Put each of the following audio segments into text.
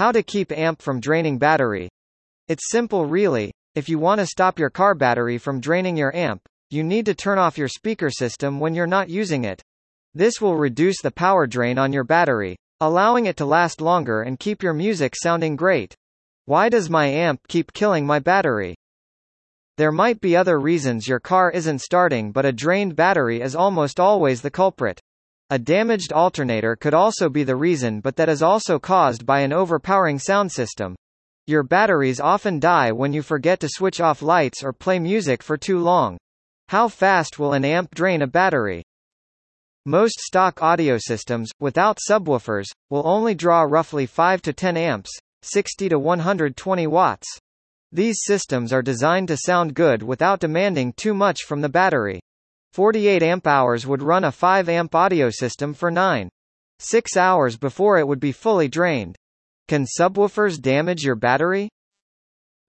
How to keep amp from draining battery. It's simple really. If you want to stop your car battery from draining your amp, you need to turn off your speaker system when you're not using it. This will reduce the power drain on your battery, allowing it to last longer and keep your music sounding great. Why does my amp keep killing my battery? There might be other reasons your car isn't starting but a drained battery is almost always the culprit. A damaged alternator could also be the reason but that is also caused by an overpowering sound system. Your batteries often die when you forget to switch off lights or play music for too long. How fast will an amp drain a battery? Most stock audio systems, without subwoofers, will only draw roughly 5 to 10 amps, 60 to 120 watts. These systems are designed to sound good without demanding too much from the battery. 48 amp hours would run a 5 amp audio system for 9. 6 hours before it would be fully drained. Can subwoofers damage your battery?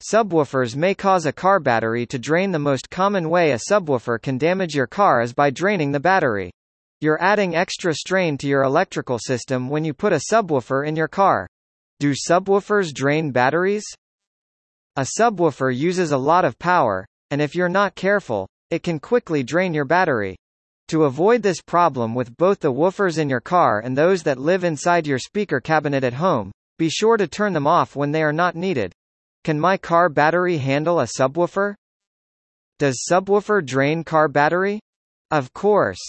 Subwoofers may cause a car battery to drain the most common way a subwoofer can damage your car is by draining the battery. You're adding extra strain to your electrical system when you put a subwoofer in your car. Do subwoofers drain batteries? A subwoofer uses a lot of power, and if you're not careful, it can quickly drain your battery. To avoid this problem with both the woofers in your car and those that live inside your speaker cabinet at home, be sure to turn them off when they are not needed. Can my car battery handle a subwoofer? Does subwoofer drain car battery? Of course.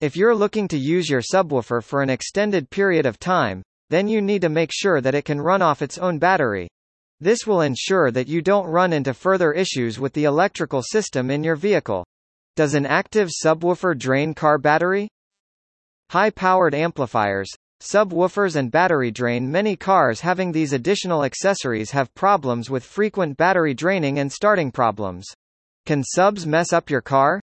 If you're looking to use your subwoofer for an extended period of time, then you need to make sure that it can run off its own battery. This will ensure that you don't run into further issues with the electrical system in your vehicle. Does an active subwoofer drain car battery? High-powered amplifiers, Subwoofers and battery drain Many cars having these additional accessories have problems with frequent battery draining and starting problems. Can subs mess up your car?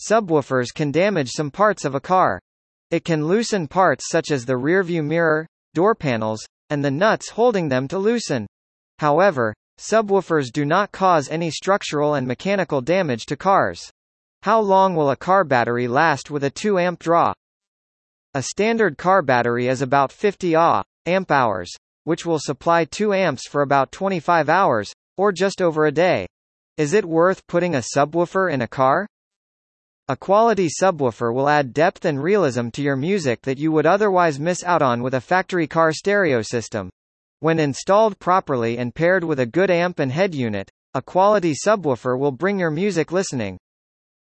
Subwoofers can damage some parts of a car. It can loosen parts such as the rearview mirror, door panels, and the nuts holding them to loosen. However, subwoofers do not cause any structural and mechanical damage to cars. How long will a car battery last with a 2 amp draw? A standard car battery is about 50 Ah, amp hours, which will supply 2 amps for about 25 hours, or just over a day. Is it worth putting a subwoofer in a car? A quality subwoofer will add depth and realism to your music that you would otherwise miss out on with a factory car stereo system. When installed properly and paired with a good amp and head unit, a quality subwoofer will bring your music listening